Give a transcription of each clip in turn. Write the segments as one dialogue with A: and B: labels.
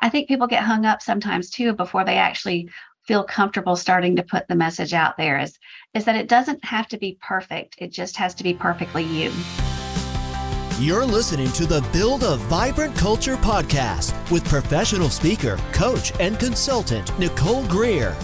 A: I think people get hung up sometimes too before they actually feel comfortable starting to put the message out there is is that it doesn't have to be perfect. It just has to be perfectly you.
B: You're listening to the Build a Vibrant Culture podcast with professional speaker, coach, and consultant Nicole Greer.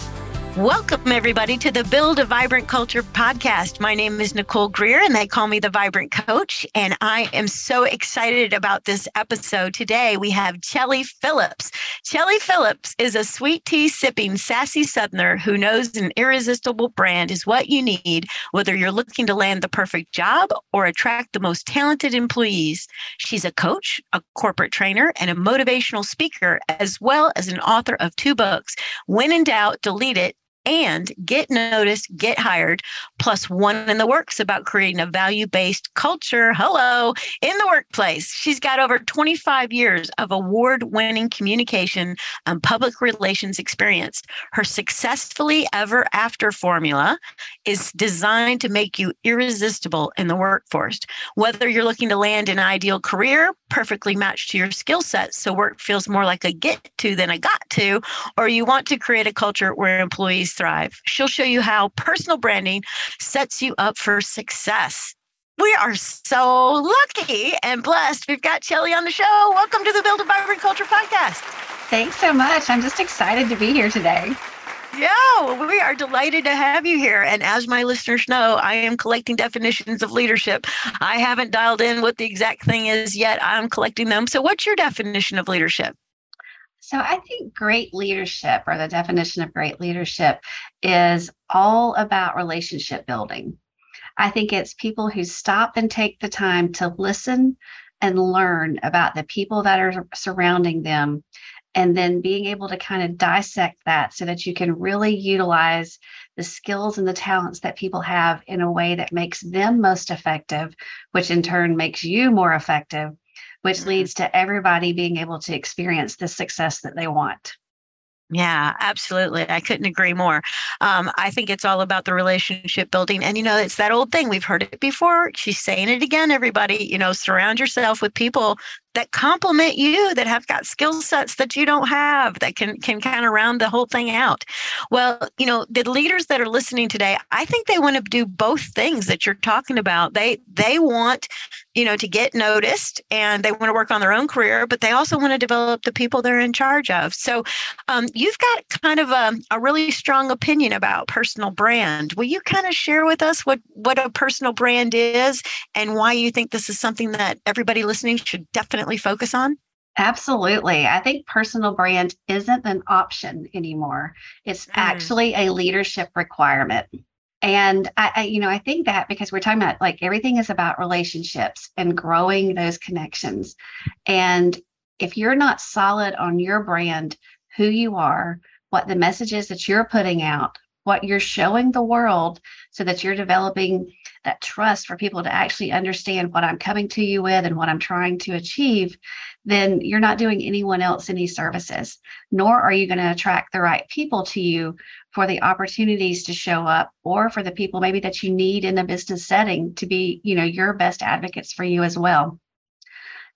C: Welcome, everybody, to the Build a Vibrant Culture podcast. My name is Nicole Greer, and they call me the Vibrant Coach. And I am so excited about this episode. Today, we have Chelly Phillips. Chelly Phillips is a sweet tea sipping, sassy Southerner who knows an irresistible brand is what you need, whether you're looking to land the perfect job or attract the most talented employees. She's a coach, a corporate trainer, and a motivational speaker, as well as an author of two books. When in doubt, delete it and get noticed, get hired, plus one in the works about creating a value based culture. Hello, in the workplace. She's got over 25 years of award winning communication and public relations experience. Her successfully ever after formula is designed to make you irresistible in the workforce. Whether you're looking to land an ideal career, perfectly matched to your skill set, so work feels more like a get to than a got to, or you want to create a culture where employees thrive. She'll show you how personal branding sets you up for success. We are so lucky and blessed. We've got Chelly on the show. Welcome to the Build a Vibrant Culture podcast.
A: Thanks so much. I'm just excited to be here today.
C: Yeah, we are delighted to have you here. And as my listeners know, I am collecting definitions of leadership. I haven't dialed in what the exact thing is yet. I'm collecting them. So, what's your definition of leadership?
A: So I think great leadership or the definition of great leadership is all about relationship building. I think it's people who stop and take the time to listen and learn about the people that are surrounding them and then being able to kind of dissect that so that you can really utilize the skills and the talents that people have in a way that makes them most effective, which in turn makes you more effective which mm-hmm. leads to everybody being able to experience the success that they want.
C: Yeah, absolutely. I couldn't agree more. Um, I think it's all about the relationship building. And, you know, it's that old thing. We've heard it before. She's saying it again, everybody. You know, surround yourself with people that complement you that have got skill sets that you don't have that can can kind of round the whole thing out. Well you know the leaders that are listening today i think they want to do both things that you're talking about. They they want you know to get noticed and they want to work on their own career but they also want to develop the people they're in charge of. So um, you've got kind of a, a really strong opinion about personal brand. Will you kind of share with us what what a personal brand is and why you think this is something that everybody listening should definitely definitely focus on?
A: Absolutely. I think personal brand isn't an option anymore. It's mm. actually a leadership requirement. And I, I, you know, I think that because we're talking about like everything is about relationships and growing those connections. And if you're not solid on your brand, who you are, what the messages that you're putting out, what you're showing the world so that you're developing that trust for people to actually understand what I'm coming to you with and what I'm trying to achieve, then you're not doing anyone else any services, nor are you going to attract the right people to you for the opportunities to show up or for the people maybe that you need in a business setting to be, you know, your best advocates for you as well.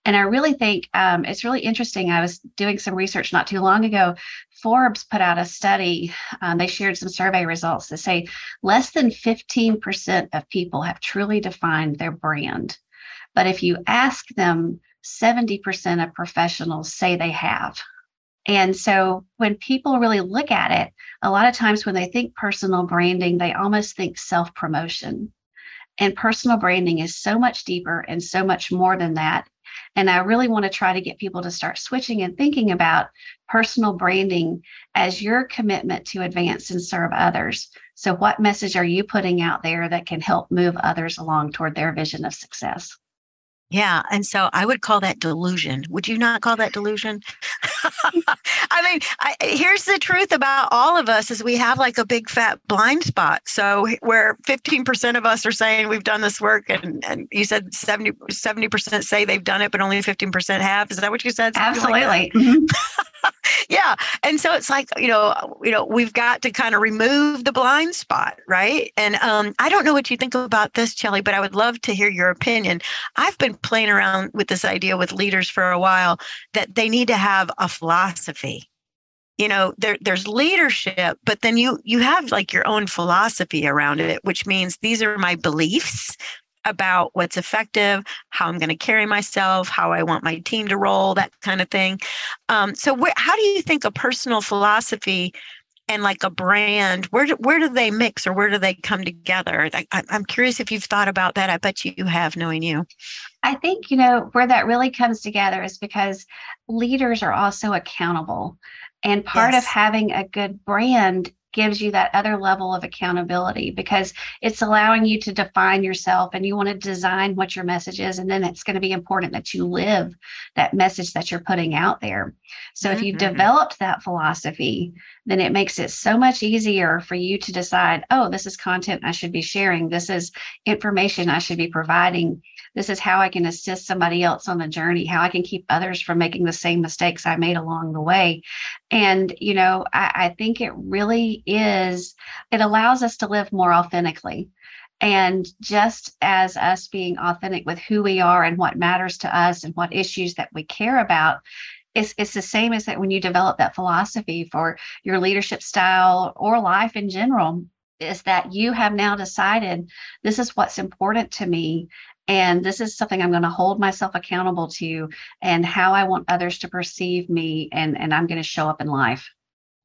A: And I really think um, it's really interesting. I was doing some research not too long ago. Forbes put out a study. Um, they shared some survey results that say less than 15% of people have truly defined their brand. But if you ask them, 70% of professionals say they have. And so when people really look at it, a lot of times when they think personal branding, they almost think self promotion. And personal branding is so much deeper and so much more than that. And I really want to try to get people to start switching and thinking about personal branding as your commitment to advance and serve others. So, what message are you putting out there that can help move others along toward their vision of success?
C: Yeah. And so I would call that delusion. Would you not call that delusion? I mean, I, here's the truth about all of us is we have like a big fat blind spot. So where 15% of us are saying we've done this work and, and you said 70, 70% say they've done it, but only 15% have. Is that what you said?
A: Something Absolutely. Like mm-hmm.
C: yeah. and so it's like you know you know we've got to kind of remove the blind spot right and um, i don't know what you think about this Chelly but i would love to hear your opinion i've been playing around with this idea with leaders for a while that they need to have a philosophy you know there there's leadership but then you you have like your own philosophy around it which means these are my beliefs about what's effective, how I'm going to carry myself, how I want my team to roll, that kind of thing. Um, so, how do you think a personal philosophy and like a brand, where do, where do they mix or where do they come together? I, I'm curious if you've thought about that. I bet you have, knowing you.
A: I think, you know, where that really comes together is because leaders are also accountable. And part yes. of having a good brand gives you that other level of accountability because it's allowing you to define yourself and you want to design what your message is. And then it's going to be important that you live that message that you're putting out there. So mm-hmm. if you've developed that philosophy, then it makes it so much easier for you to decide, oh, this is content I should be sharing. This is information I should be providing this is how I can assist somebody else on the journey, how I can keep others from making the same mistakes I made along the way. And, you know, I, I think it really is, it allows us to live more authentically. And just as us being authentic with who we are and what matters to us and what issues that we care about, it's, it's the same as that when you develop that philosophy for your leadership style or life in general is that you have now decided this is what's important to me and this is something i'm going to hold myself accountable to and how i want others to perceive me and and i'm going to show up in life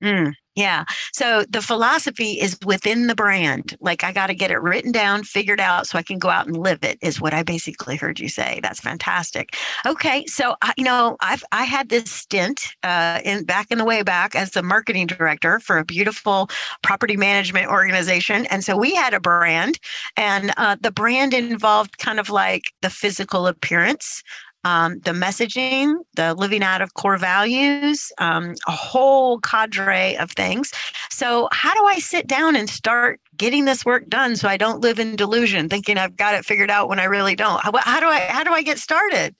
C: Mm, yeah. So the philosophy is within the brand. Like I got to get it written down, figured out so I can go out and live it is what I basically heard you say. That's fantastic. Okay. So, I, you know, I've, I had this stint uh, in back in the way back as the marketing director for a beautiful property management organization. And so we had a brand and uh, the brand involved kind of like the physical appearance um, the messaging, the living out of core values, um, a whole cadre of things. So, how do I sit down and start getting this work done so I don't live in delusion, thinking I've got it figured out when I really don't? How, how do I how do I get started?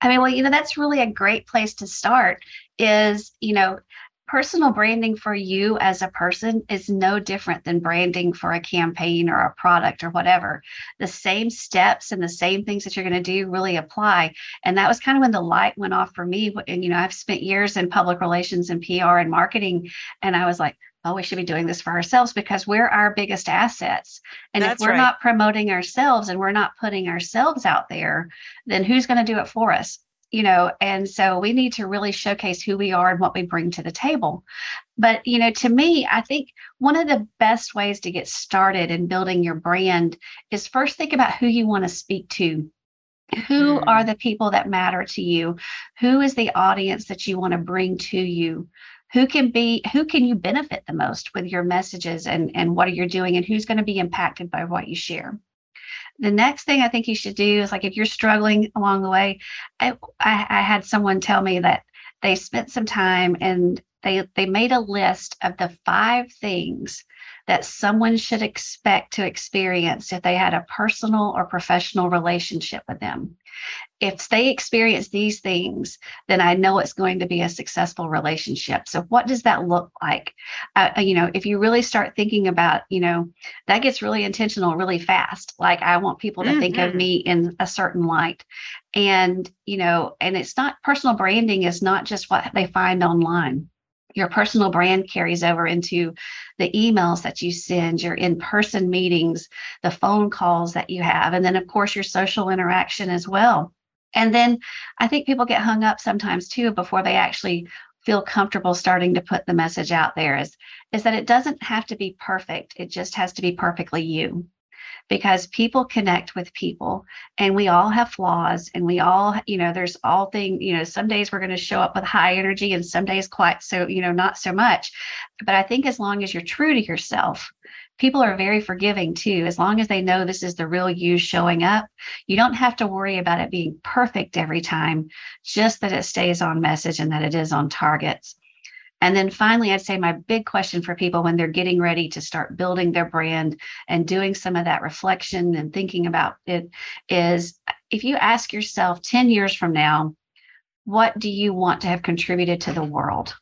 A: I mean, well, you know, that's really a great place to start. Is you know, personal branding for you as a person is no different than branding for a campaign or a product or whatever. The same steps and the same things that you're going to do really apply. And that was kind of when the light went off for me. And, you know, I've spent years in public relations and PR and marketing. And I was like, oh, we should be doing this for ourselves because we're our biggest assets. And That's if we're right. not promoting ourselves and we're not putting ourselves out there, then who's going to do it for us? You know and so we need to really showcase who we are and what we bring to the table. But you know to me i think one of the best ways to get started in building your brand is first think about who you want to speak to. Who mm. are the people that matter to you? Who is the audience that you want to bring to you? Who can be who can you benefit the most with your messages and and what are you're doing and who's going to be impacted by what you share the next thing I think you should do is like if you're struggling along the way, I, I, I had someone tell me that they spent some time and they they made a list of the five things that someone should expect to experience if they had a personal or professional relationship with them if they experience these things, then I know it's going to be a successful relationship. So, what does that look like? Uh, you know, if you really start thinking about, you know, that gets really intentional really fast. Like, I want people to mm-hmm. think of mm-hmm. me in a certain light. And, you know, and it's not personal branding is not just what they find online your personal brand carries over into the emails that you send, your in person meetings, the phone calls that you have, and then, of course, your social interaction as well. And then I think people get hung up sometimes too before they actually feel comfortable starting to put the message out there is, is that it doesn't have to be perfect. It just has to be perfectly you because people connect with people and we all have flaws and we all you know there's all thing you know some days we're going to show up with high energy and some days quite so you know not so much but i think as long as you're true to yourself people are very forgiving too. As long as they know this is the real you showing up, you don't have to worry about it being perfect every time, just that it stays on message and that it is on targets. And then finally, I'd say my big question for people when they're getting ready to start building their brand and doing some of that reflection and thinking about it is if you ask yourself 10 years from now, what do you want to have contributed to the world?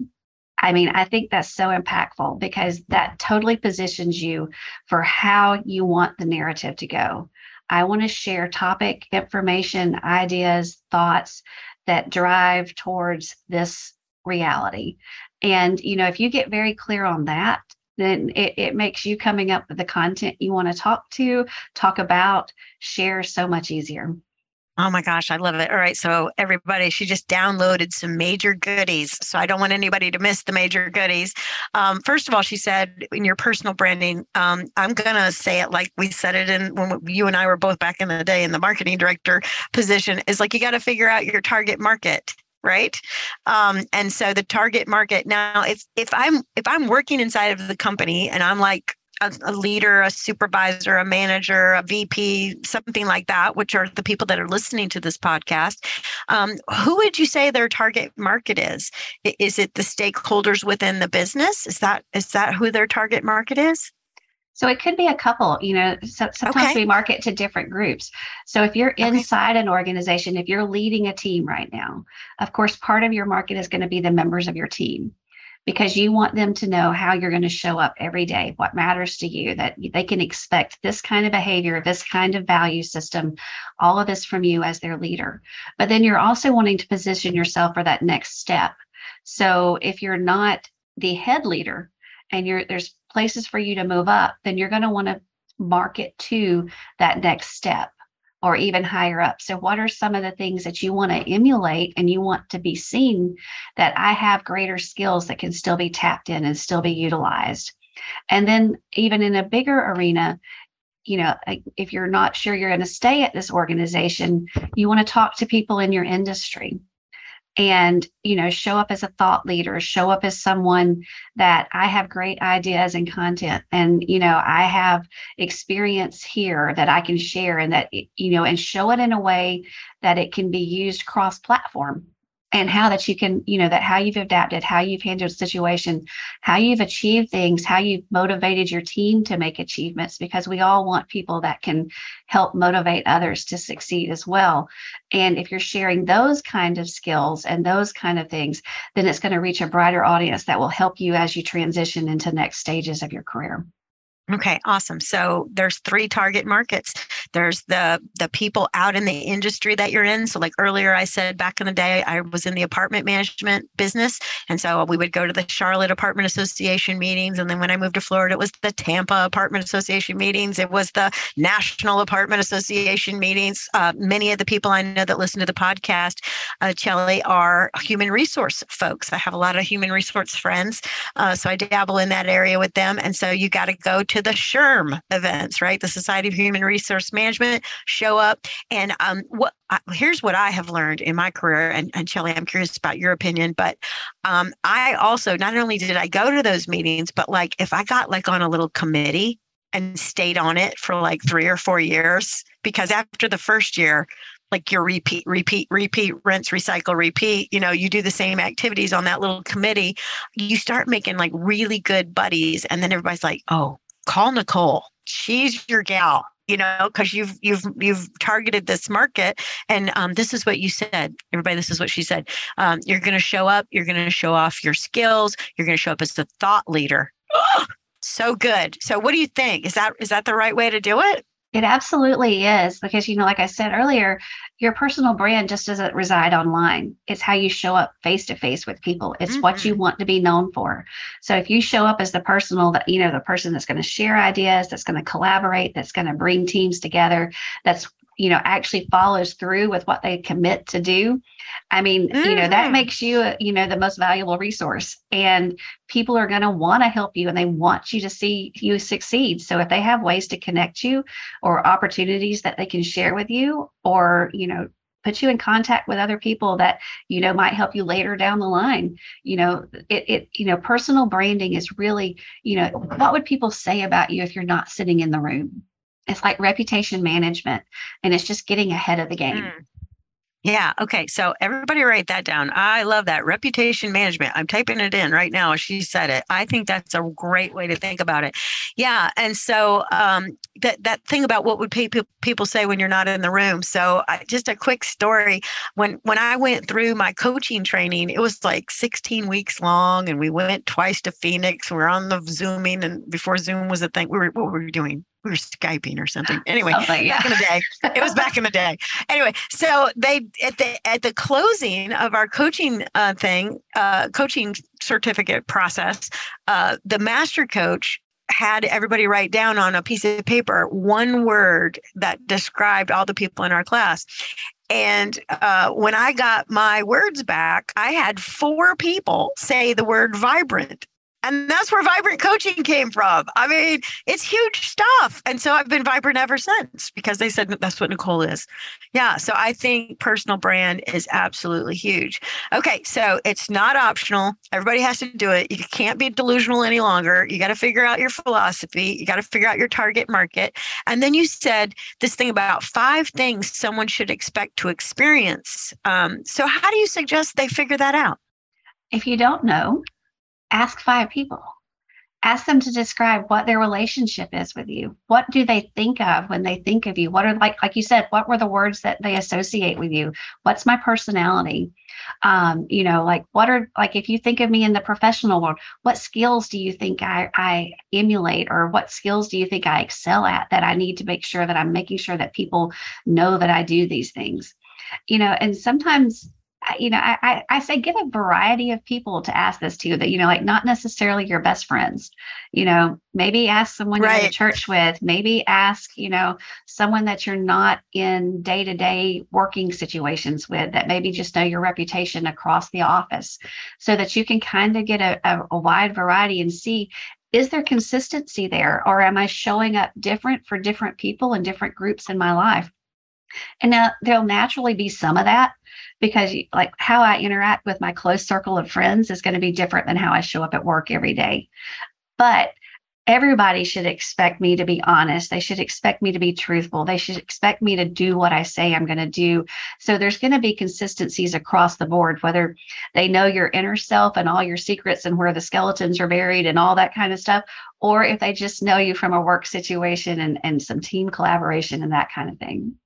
A: I mean, I think that's so impactful because that totally positions you for how you want the narrative to go. I want to share topic information, ideas, thoughts that drive towards this reality. And, you know, if you get very clear on that, then it, it makes you coming up with the content you want to talk to, talk about, share so much easier.
C: Oh my gosh, I love it. All right. So, everybody, she just downloaded some major goodies. So, I don't want anybody to miss the major goodies. Um, first of all, she said in your personal branding, um, I'm going to say it like we said it in when you and I were both back in the day in the marketing director position is like you got to figure out your target market right um, and so the target market now if if i'm if i'm working inside of the company and i'm like a, a, leader, a supervisor, a manager, a VP, something like that, which are the people that are listening to this podcast, um, who would you say their target market is? Is it the stakeholders within the business? Is that is that who their target market is?
A: So it could be a couple, you know, so, sometimes okay. we market to different groups. So if you're inside okay. an organization, if you're leading a team right now, of course, part of your market is going to be the members of your team because you want them to know how you're going to show up every day, what matters to you, that they can expect this kind of behavior, this kind of value system, all of this from you as their leader. But then you're also wanting to position yourself for that next step. So if you're not the head leader and you're there's places for you to move up, then you're going to want to market to that next step or even higher up. So, what are some of the things that you want to emulate and you want to be seen that I have greater skills that can still be tapped in and still be utilized? And then, even in a bigger arena, you know, if you're not sure you're going to stay at this organization, you want to talk to people in your industry and you know show up as a thought leader show up as someone that i have great ideas and content and you know i have experience here that i can share and that you know and show it in a way that it can be used cross platform and how that you can you know that how you've adapted how you've handled situation how you've achieved things how you've motivated your team to make achievements because we all want people that can help motivate others to succeed as well. And if you're sharing those kind of skills and those kind of things then it's going to reach a brighter audience that will help you as you transition into next stages of your career
C: Okay, awesome. So there's three target markets. There's the the people out in the industry that you're in. So like earlier I said back in the day I was in the apartment management business and so we would go to the Charlotte Apartment Association meetings and then when I moved to Florida it was the Tampa Apartment Association meetings. It was the National Apartment Association meetings. Uh, many of the people I know that listen to the podcast, uh, Chelly, are human resource folks. I have a lot of human resource friends, uh, so I dabble in that area with them. And so you got to go to the SHRM events, right? The Society of Human Resource Management show up. And um, what here's what I have learned in my career, and, and Chelly, I'm curious about your opinion, but um, I also not only did I go to those meetings, but like if I got like on a little committee and stayed on it for like three or four years, because after the first year, like your repeat, repeat, repeat, rinse, recycle, repeat. You know, you do the same activities on that little committee. You start making like really good buddies. And then everybody's like, oh, call Nicole. She's your gal you know because you've you've you've targeted this market. And um, this is what you said everybody this is what she said. Um, you're going to show up you're going to show off your skills you're going to show up as the thought leader. So good. So what do you think? Is that is that the right way to do it
A: it absolutely is because, you know, like I said earlier, your personal brand just doesn't reside online. It's how you show up face to face with people. It's mm-hmm. what you mm-hmm. want to be known for. So if you show up as the personal that, you know, the person that's going to share ideas, that's going to collaborate, that's going to bring teams together, that's you know actually follows through with what they commit to do i mean mm-hmm. you know that mm-hmm. makes you you know the most valuable resource and people are going to want to help you and they want you to see you succeed so if they have ways to connect you or opportunities that they can share with you or you know put you in contact with other people that you know might help you later down the line you know it, it you know personal branding is really you know what would people say about you if you're not sitting in the room it's like reputation management and it's just getting ahead of the game. Mm.
C: Yeah. Okay. So everybody write that down. I love that reputation management. I'm typing it in right now. She said it. I think that's a great way to think about it. Yeah. And so um, that that thing about what would people people say when you're not in the room. So I, just a quick story. When when I went through my coaching training, it was like 16 weeks long, and we went twice to Phoenix. We were on the Zooming, and before Zoom was a thing, we were what were we doing? We were skyping or something. Anyway oh, yeah. back in the day. It was back in the day. Anyway so they at the at the closing of our coaching uh, thing uh, coaching certificate process uh, the master coach had everybody write down on a piece of paper one word that described all the people in our class. And uh, when I got my words back, I had four people say the word vibrant and that's where vibrant coaching came from. I mean, it's huge stuff. And so I've been vibrant ever since because they said that's what Nicole is. Yeah. So I think personal brand is absolutely huge. Okay. So it's not optional. Everybody has to do it. You can't be delusional any longer. You got to figure out your philosophy. You got to figure out your target market. And then you said this thing about five things someone should expect to experience. Um, so, how do you suggest they figure that out?
A: If you don't know, ask five people. Ask them to describe what their relationship is with you. What do they think of when they think of you? What are like like you said what were the words that they associate with you? What's my personality? Um you know like what are like if you think of me in the professional world what skills do you think i i emulate or what skills do you think i excel at that i need to make sure that i'm making sure that people know that i do these things? You know and sometimes you know, I, I say get a variety of people to ask this to that, you know, like not necessarily your best friends, you know, maybe ask someone right. you're in church with, maybe ask, you know, someone that you're not in day to day working situations with that maybe just know your reputation across the office so that you can kind of get a, a, a wide variety and see is there consistency there or am I showing up different for different people and different groups in my life? And now there'll naturally be some of that because like how I interact with my close circle of friends is going to be different than how I show up at work every day. But everybody should expect me to be honest. They should expect me to be truthful. They should expect me to do what I say I'm going to do. So there's going to be consistencies across the board, whether they know your inner self and all your secrets and where the skeletons are buried and all that kind of stuff, or if they just know you from a work situation and, and some team collaboration and that kind of thing.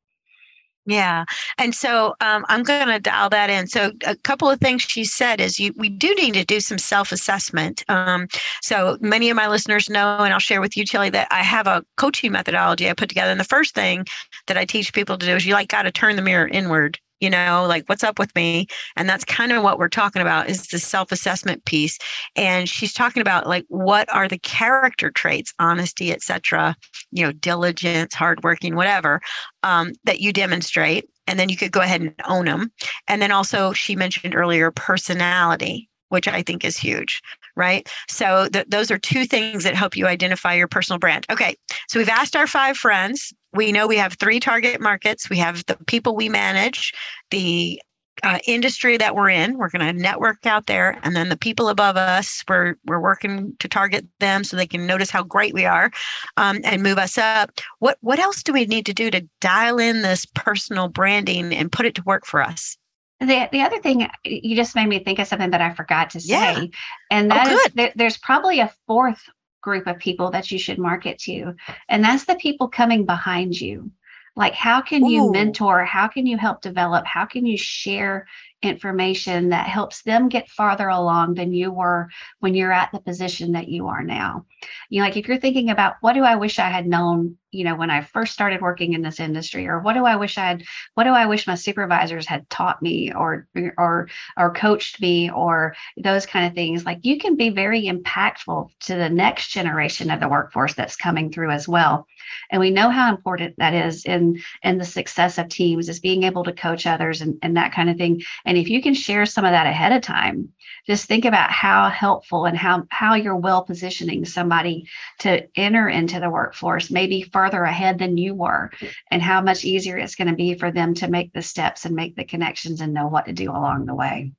C: Yeah. And so um, I'm going to dial that in. So a couple of things she said is you, we do need to do some self-assessment. Um, so many of my listeners know, and I'll share with you, Chelly, that I have a coaching methodology I put together. And the first thing that I teach people to do is you like got to turn the mirror inward you know like what's up with me and that's kind of what we're talking about is the self-assessment piece and she's talking about like what are the character traits honesty etc you know diligence hardworking whatever um, that you demonstrate and then you could go ahead and own them and then also she mentioned earlier personality which I think is huge, right? So th- those are two things that help you identify your personal brand. Okay, so we've asked our five friends. We know we have three target markets. We have the people we manage, the uh, industry that we're in. We're going to network out there, and then the people above us. We're we're working to target them so they can notice how great we are, um, and move us up. What what else do we need to do to dial in this personal branding and put it to work for us?
A: The, the other thing you just made me think of something that I forgot to say, yeah. and that oh, is there, there's probably a fourth group of people that you should market to, and that's the people coming behind you. Like, how can you mentor? How can you help develop? How can you share information that helps them get farther along than you were when you're at the position that you are now? You know, like if you're thinking about what do I wish I had known you know when i first started working in this industry or what do i wish i had what do i wish my supervisors had taught me or or or coached me or those kind of things like you can be very impactful to the next generation of the workforce that's coming through as well and we know how important that is in in the success of teams is being able to coach others and, and that kind of thing and if you can share some of that ahead of time just think about how helpful and how how you're well positioning somebody to enter into the workforce maybe further ahead than you were and how much easier it's going to be for them to make the steps and make the connections and know what to do along the way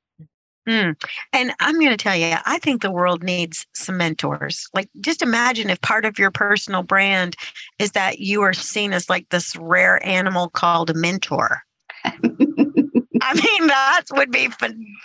C: Mm. And I'm going to tell you, I think the world needs some mentors. Like, just imagine if part of your personal brand is that you are seen as like this rare animal called a mentor. I mean, that would be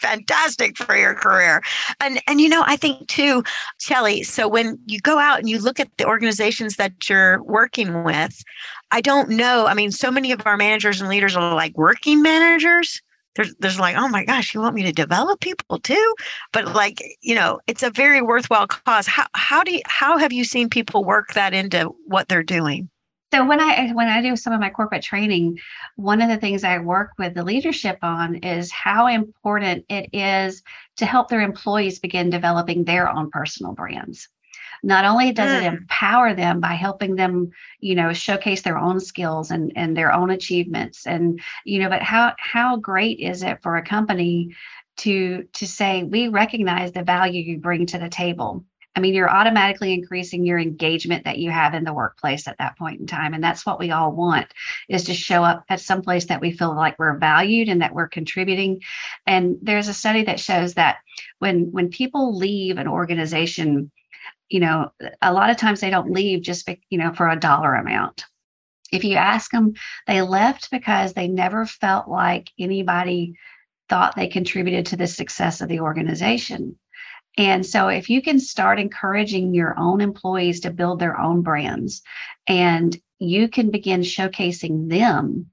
C: fantastic for your career. And and you know, I think too, Chelly. So when you go out and you look at the organizations that you're working with, I don't know. I mean, so many of our managers and leaders are like working managers. There's there's like, oh my gosh, you want me to develop people too? But like, you know, it's a very worthwhile cause. How how do you how have you seen people work that into what they're doing?
A: So when I when I do some of my corporate training, one of the things I work with the leadership on is how important it is to help their employees begin developing their own personal brands. Not only does mm. it empower them by helping them, you know, showcase their own skills and, and their own achievements and you know, but how how great is it for a company to to say we recognize the value you bring to the table I mean, you're automatically increasing your engagement that you have in the workplace at that point in time. And that's what we all want is to show up at some place that we feel like we're valued and that we're contributing. And there's a study that shows that when when people leave an organization, you know, a lot of times they don't leave just, you know, for a dollar amount. If you ask them, they left because they never felt like anybody thought they contributed to the success of the organization. And so, if you can start encouraging your own employees to build their own brands and you can begin showcasing them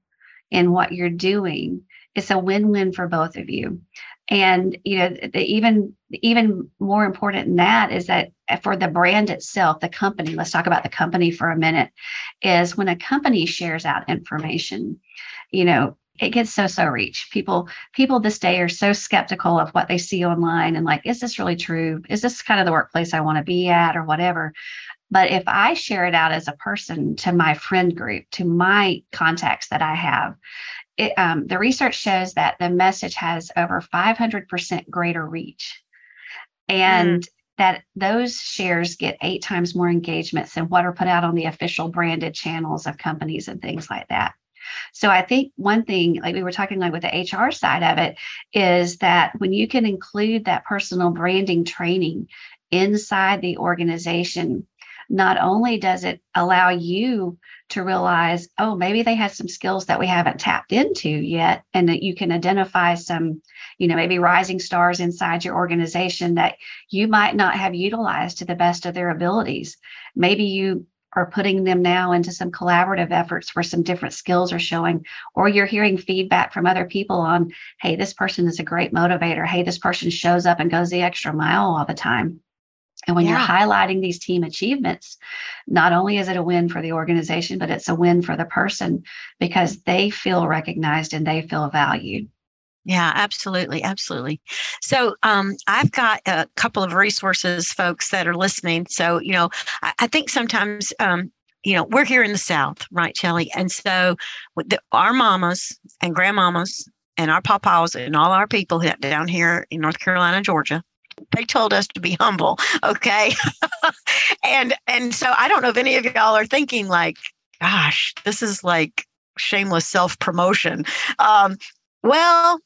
A: in what you're doing, it's a win win for both of you. And you know, the, even even more important than that is that eh, for the brand itself, the company. Let's talk about the company for a minute. Is when a company shares out information, you know, it gets so so reach people people this day are so skeptical of what they see online and like is this really true? Is this kind of the workplace i want to be at or whatever? But if i share it out as a person to my friend group to my contacts that i have it, um, the research shows that the message has over 500% greater reach. And mm. that those shares get eight times more engagements than what are put out on the official branded channels of companies and things like that so I think one thing, like we were talking like with the HR side of it, is that when you can include that personal branding training inside the organization, not only does it allow you to realize, oh, maybe they have some skills that we haven't tapped into yet, and that you can identify some, you know, maybe rising stars inside your organization that you might not have utilized to the best of their abilities. Maybe you are putting them now into some collaborative efforts where some different skills are showing, or you're hearing feedback from other people on, hey, this person is a great motivator. Hey, this person shows up and goes the extra mile all the time. And when yeah. you're highlighting these team achievements, not only is it a win for the organization, but it's a win for the person because they feel recognized and they feel valued.
C: Yeah, absolutely. Absolutely. So um, I've got a couple of resources, folks that are listening. So, you know, I, I think sometimes, um, you know, we're here in the South, right, Chelly? And so the, our mamas and grandmamas and our papas and all our people down here in North Carolina, Georgia, they told us to be humble okay and and so i don't know if any of y'all are thinking like gosh this is like shameless self promotion um, well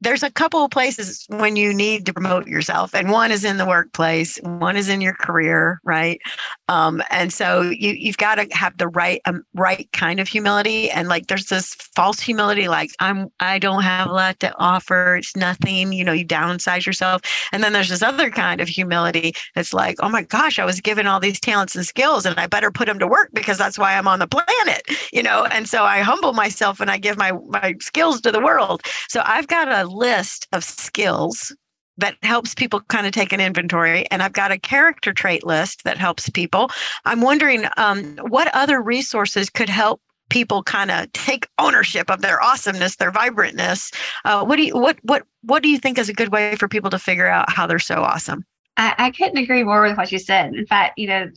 C: there's a couple of places when you need to promote yourself and one is in the workplace one is in your career right? Um, and so you you've got to have the right um, right kind of humility and like there's this false humility like i'm i don't have a lot to offer it's nothing you know you downsize yourself. And then there's this other kind of humility that's like oh my gosh i was given all these talents and skills and i better put them to work because that's why i'm on the planet you know? And so i humble myself and i give my my skills to the world. So i've got a list of skills that helps people kind of take an inventory. And I've got a character trait list that helps people. I'm wondering um, what other resources could help people kind of take ownership of their awesomeness, their vibrantness. Uh, what do you what what what do you think is a good way for people to figure out how they're so awesome?
A: I, I, couldn't agree more with what you said. In fact, you know,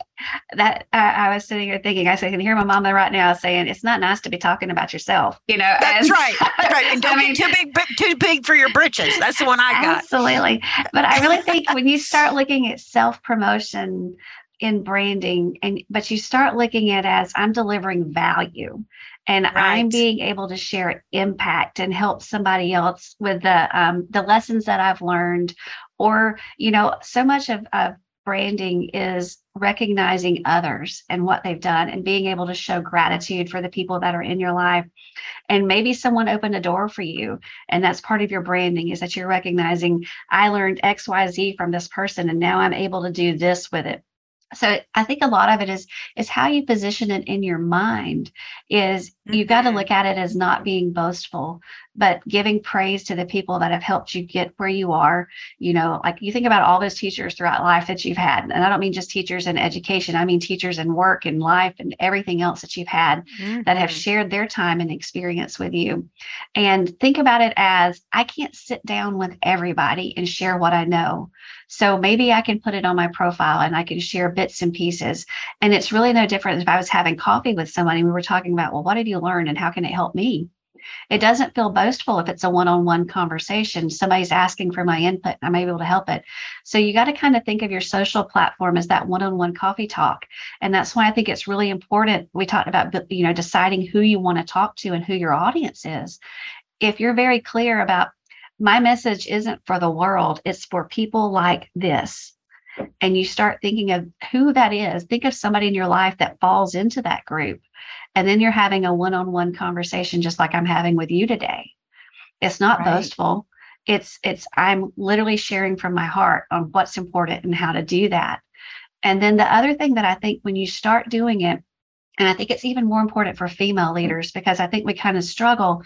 A: that uh, I was sitting here thinking, I said, I can hear my mama right now saying, it's not nice to be talking about yourself, you know.
C: That's right. That's right. And don't I mean, too big, too big for your britches. That's the one I got.
A: Absolutely. But I really think when you start looking at self promotion in branding, and but you start looking at it as I'm delivering value and right. I'm being able to share impact and help somebody else with the um, the lessons that I've learned or you know so much of, of branding is recognizing others and what they've done and being able to show gratitude for the people that are in your life. And maybe someone opened a door for you and that's part of your branding is that you're recognizing i learned xyz from this person and now i'm able to do this with it. So i think a lot of it is is how you position it in your mind is mm-hmm. you've got to look at it as not being boastful but giving praise to the people that have helped you get where you are you know like you think about all those teachers throughout life that you've had and i don't mean just teachers in education i mean teachers in work and life and everything else that you've had mm-hmm. that have mm-hmm. shared their time and experience with you and think about it as i can't sit down with everybody and share what i know so maybe I can put it on my profile and I can share bits and pieces. And it's really no different if I was having coffee with somebody and we were talking about, well, what have you learned and how can it help me? It doesn't feel boastful if it's a one on one conversation. Somebody's asking for my input, I'm able to help it. So you got to kind of think of your social platform as that one on one coffee talk. And that's why I think it's really important. We talked about, you know, deciding who you want to talk to and who your audience is. If you're very clear about my message isn't for the world, it's for people like this. And you start thinking of who that is. Think of somebody in your life that falls into that group and then you're having a one-on-one conversation just like i'm having with you today. It's not right. boastful. It's it's i'm literally sharing from my heart on what's important and how to do that. And then the other thing that i think when you start doing it and i think it's even more important for female leaders because i think we kind of struggle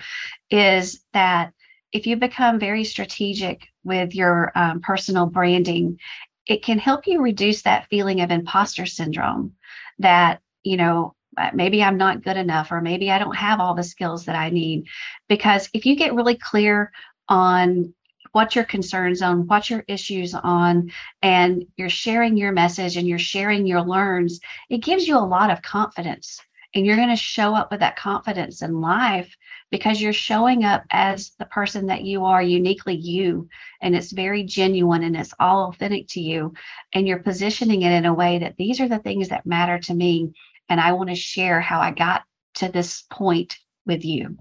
A: is that if you become very strategic with your um, personal branding it can help you reduce that feeling of imposter syndrome that you know Uh, maybe I'm not good enough, or maybe I don't have all the skills that I need. Because if you get really clear on what your concerns on, what your issues on, and you're sharing your message and you're sharing your learns, it gives you a lot of confidence. And you're going to show up with that confidence in life because you're showing up as the person that you are, uniquely you. And it's very genuine and it's all authentic to you. And you're positioning it in a way that these are the things that matter to me and I want to share how I got to this point with you.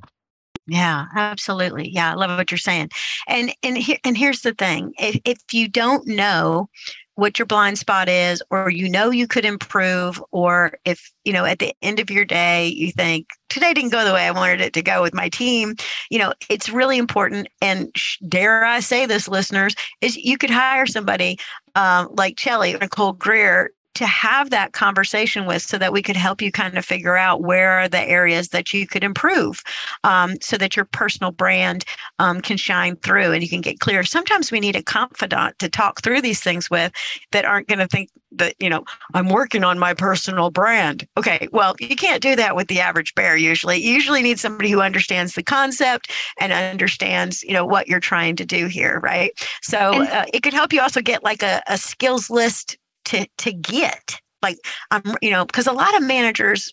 C: Yeah, absolutely. Yeah, I love what you're saying. And and here and here's the thing: if if you don't know what your blind spot is, or you know you could improve, or if you know at the end of your day you think today didn't go the way I wanted it to go with my team, you know it's really important. And dare I say this, listeners, is you could hire somebody um, like Chelly or Nicole Greer to have that conversation with so that we could help you kind of figure out where are the areas that you could improve um, so that your personal brand um, can shine through and you can get clear. Sometimes we need a confidant to talk through these things with that aren't going to think that, you know, I'm working on my personal brand. Okay, well, you can't do that with the average bear usually. You usually need somebody who understands the concept and understands, you know, what you're trying to do here, right? So uh, it could help you also get like a, a skills list to to get like i'm you know because a lot of managers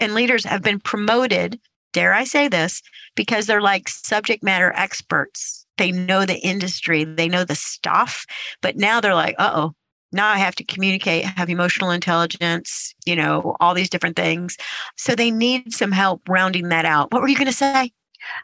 C: and leaders have been promoted dare i say this because they're like subject matter experts. They know the industry. They know the stuff. But now they're like uh-oh now i have to communicate have emotional intelligence you know all these different things. So they need some help rounding that out. What were you going to say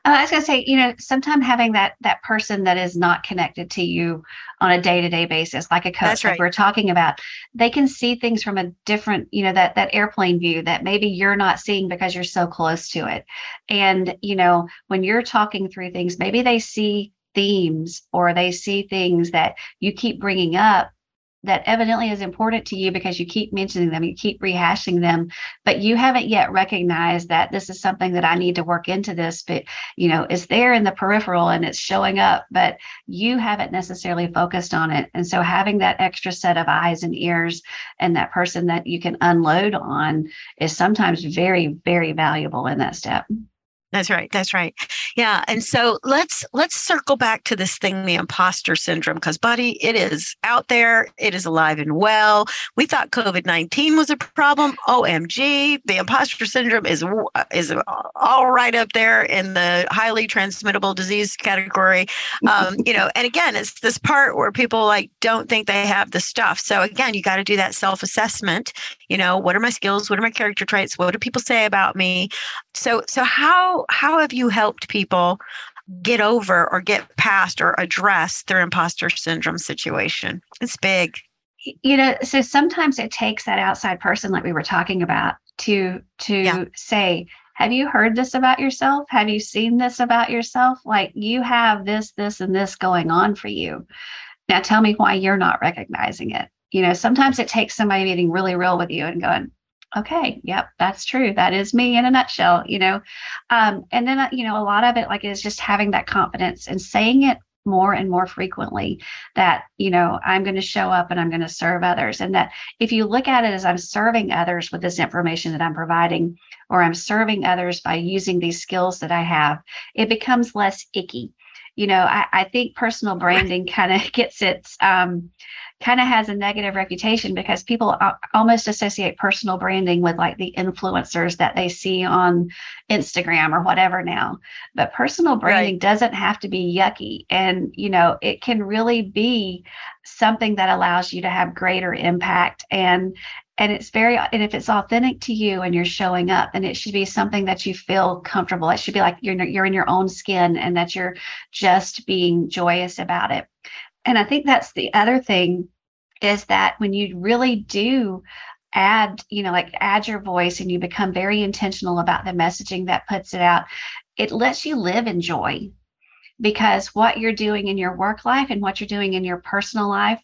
A: uh, I was going to say, you know, sometimes having that that person that is not connected to you on a day to day basis, like a coach, right. like we're talking about, they can see things from a different, you know, that that airplane view that maybe you're not seeing because you're so close to it. And you know, when you're talking through things, maybe they see themes or they see things that you keep bringing up that evidently is important to you because you keep mentioning them, you keep rehashing them, but you haven't yet recognized that this is something that I need to work into this, but you know, it's there in the peripheral and it's showing up, but you haven't necessarily focused on it. And so having that extra set of eyes and ears and that person that you can unload on is sometimes very, very valuable in that step.
C: That's right. That's right. Yeah. And so let's let's circle back to this thing, the imposter syndrome, because buddy, it is out there. It is alive and well. We thought COVID nineteen was a problem. OMG, the imposter syndrome is is all right up there in the highly transmittable disease category. Um, you know, and again, it's this part where people like don't think they have the stuff. So again, you got to do that self assessment. You know, what are my skills? What are my character traits? What do people say about me? So so how how have you helped people get over or get past or address their imposter syndrome situation? It's big.
A: you know so sometimes it takes that outside person like we were talking about to to yeah. say have you heard this about yourself have you seen this about yourself like you have this this and this going on for you now tell me why you're not recognizing it you know sometimes it takes somebody getting really real with you and going okay yep that's true that is me in a nutshell you know um, and then uh, you know a lot of it like is just having that confidence and saying it more and more frequently that you know i'm going to show up and i'm going to serve others and that if you look at it as i'm serving others with this information that i'm providing or i'm serving others by using these skills that i have it becomes less icky you know i, I think personal branding kind of gets its um, kind of has a negative reputation because people almost associate personal branding with like the influencers that they see on Instagram or whatever now. But personal branding right. doesn't have to be yucky. And, you know, it can really be something that allows you to have greater impact and and it's very and if it's authentic to you and you're showing up and it should be something that you feel comfortable. It should be like you're you're in your own skin and that you're just being joyous about it. And I think that's the other thing is that when you really do add, you know, like add your voice and you become very intentional about the messaging that puts it out, it lets you live in joy. Because what you're doing in your work life and what you're doing in your personal life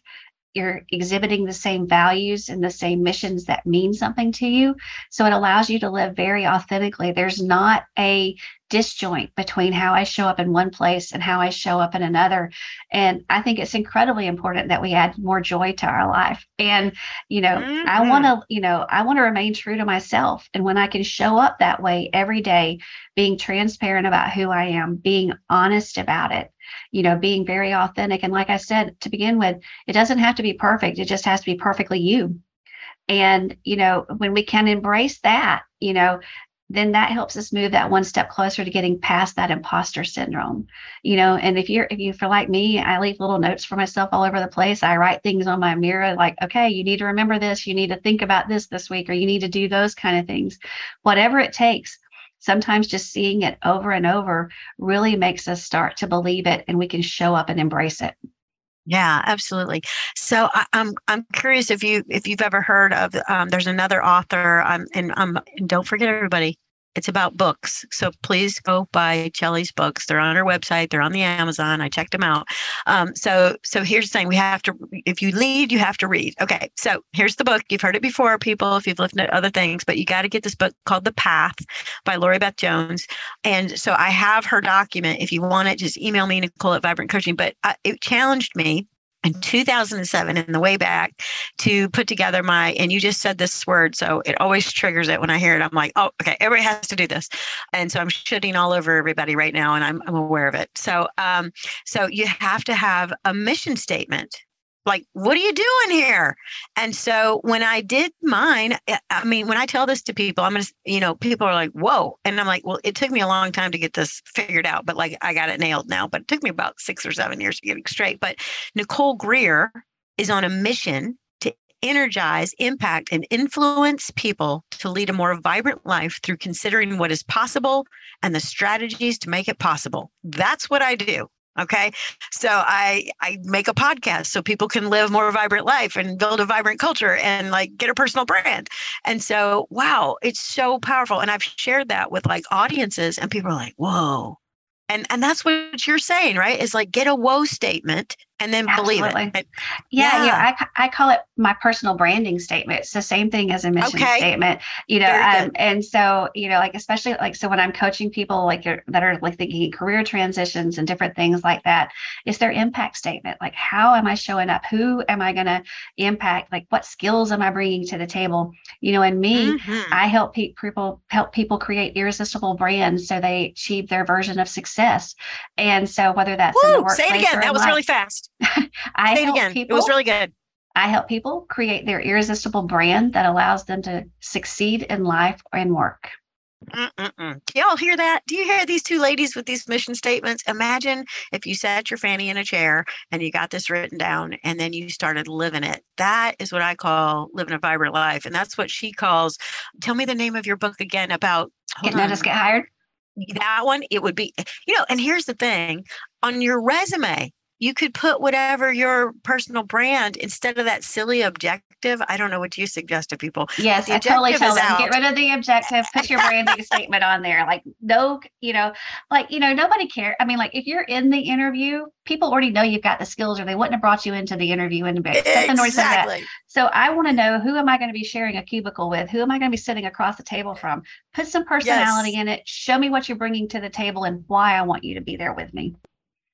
A: you're exhibiting the same values and the same missions that mean something to you. So it allows you to live very authentically. There's not a disjoint between how I show up in one place and how I show up in another. And I think it's incredibly important that we add more joy to our life. And, you know, mm-hmm. I want to, you know, I want to remain true to myself. And when I can show up that way every day, being transparent about who I am, being honest about it, you know, being very authentic. And like I said to begin with, it doesn't have to be perfect, it just has to be perfectly you. And, you know, when we can embrace that, you know, then that helps us move that one step closer to getting past that imposter syndrome. You know and if you're if you feel like me i leave little notes for myself all over the place. I write things on my mirror like okay you need to remember this. You need to think about this this week or you need to do those kind of things. Whatever it takes sometimes just seeing it over and over really makes us start to believe it and we can show up and embrace it
C: yeah, absolutely. So I, am I'm, I'm curious if you if you've ever heard of um, there's another author um, and um and don't forget everybody it's about books. So please go buy Chelly's books. They're on her website. They're on the Amazon. I checked them out. Um, so so here's the thing: we have to. If you lead, you have to read. Okay. So here's the book. You've heard it before, people. If you've listened to other things, but you got to get this book called The Path by Laurie Beth Jones. And so I have her document. If you want it, just email me Nicole at Vibrant Coaching. But I, it challenged me in 2007 in the way back to put together my and you just said this word so it always triggers it when i hear it. I'm like oh okay everybody has to do this. And so i'm shitting all over everybody right now and i'm, I'm aware of it. So um so you have to have a mission statement like what are you doing here? And so when i did mine eh, i mean when i tell this to people i'm gonna you know people are like whoa. And i'm like well it took me a long time to get this figured out but like i got it nailed now. But it took me about six or seven years to get it straight. But nicole greer is on a mission to energize impact and influence people to lead a more vibrant life through considering what is possible and the strategies to make it possible. That's what i do Okay. So I I make a podcast so people can live more vibrant life and build a vibrant culture and like get a personal brand. And so wow, it's so powerful. And I've shared that with like audiences and people are like, whoa. And and that's what you're saying, right? Is like get a whoa statement and then Absolutely. believe it.
A: yeah, yeah, yeah. I, I call it my personal branding statement. It's the same thing as a mission okay. statement, you know. Um, and so, you know, like especially like so when I'm coaching people like that are like thinking career transitions and different things like that, it's their impact statement. Like, how am I showing up? Who am I going to impact? Like, what skills am I bringing to the table? You know, and me, mm-hmm. I help pe- people help people create irresistible brands so they achieve their version of success. And so whether that's
C: Woo, in the workplace say it again. That was life, really fast.
A: I
C: Say it again. People, it was really good.
A: I help people create their irresistible brand that allows them to succeed in life and work.
C: Mm-mm-mm. Y'all hear that? Do you hear these two ladies with these mission statements? Imagine if you sat your fanny in a chair and you got this written down and then you started living it. That is what I call living a vibrant life. And that's what she calls. Tell me the name of your book again about.
A: Get Notice, Get Hired.
C: That one, it would be, you know, and here's the thing on your resume, you could put whatever your personal brand instead of that silly objective. I don't know what you suggest to people.
A: Yes, I totally tell them out. get rid of the objective, put your branding statement on there. Like no, you know, like you know, nobody care. I mean, like if you're in the interview, people already know you've got the skills, or they wouldn't have brought you into the interview in
C: exactly.
A: So I want to know who am I going to be sharing a cubicle with? Who am I going to be sitting across the table from? Put some personality yes. in it. Show me what you're bringing to the table and why I want you to be there with me.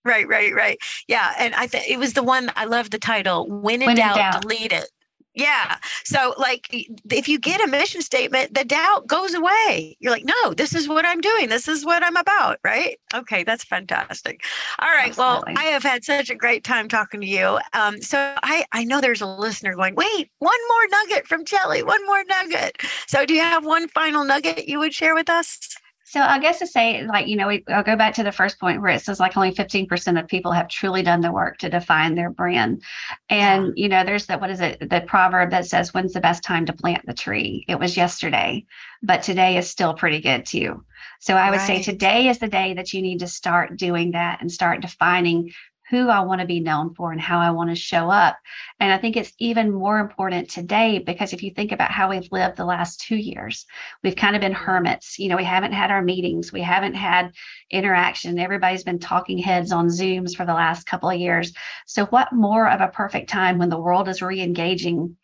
C: Right, right, right. Yeah, and I think it was the one I love the title. When in, when doubt, in doubt, delete it. Yeah. So, like, if you get a mission statement, the doubt goes away. You're like, no, this is what I'm doing. This is what I'm about. Right. Okay. That's fantastic. All right. Absolutely. Well, I have had such a great time talking to you. Um, so, I, I know there's a listener going, wait, one more nugget from Chelly, one more nugget. So, do you have one final nugget you would share with us?
A: So I guess to say, like, you know, we, I'll go back to the first point where it says like only 15% of people have truly done the work to define their brand. And, yeah. you know, there's that, what is it, the proverb that says, when's the best time to plant the tree? It was yesterday, but today is still pretty good too. So I would right. say today is the day that you need to start doing that and start defining who I want to be known for and how I want to show up. And I think it's even more important today because if you think about how we've lived the last two years, we've kind of been hermits. You know, we haven't had our meetings, we haven't had interaction. Everybody's been talking heads on Zooms for the last couple of years. So, what more of a perfect time when the world is re engaging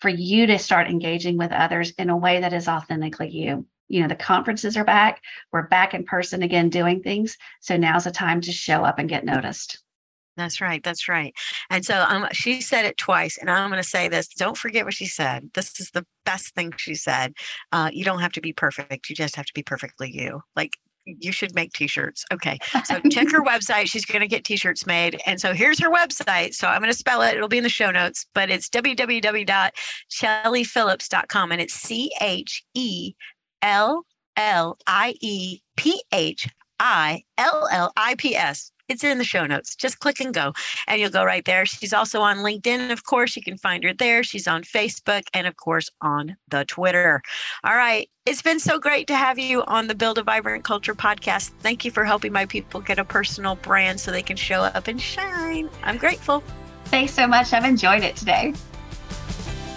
A: for you to start engaging with others in a way that is authentically you? you know the conferences are back we're back in person again doing things so now's the time to show up and get noticed
C: that's right. That's right. And so um, she said it twice, and I'm going to say this. Don't forget what she said. This is the best thing she said. Uh, you don't have to be perfect. You just have to be perfectly you. Like you should make t-shirts. Okay. So check her website. She's going to get t-shirts made. And so here's her website. So I'm going to spell it. It'll be in the show notes, but it's www.chelliephillips.com and it's C H E L L I E P H I L L I P S it's in the show notes. Just click and go, and you'll go right there. She's also on LinkedIn, of course. You can find her there. She's on Facebook and, of course, on the Twitter. All right. It's been so great to have you on the Build a Vibrant Culture podcast. Thank you for helping my people get a personal brand so they can show up and shine. I'm grateful.
A: Thanks so much. I've enjoyed it today.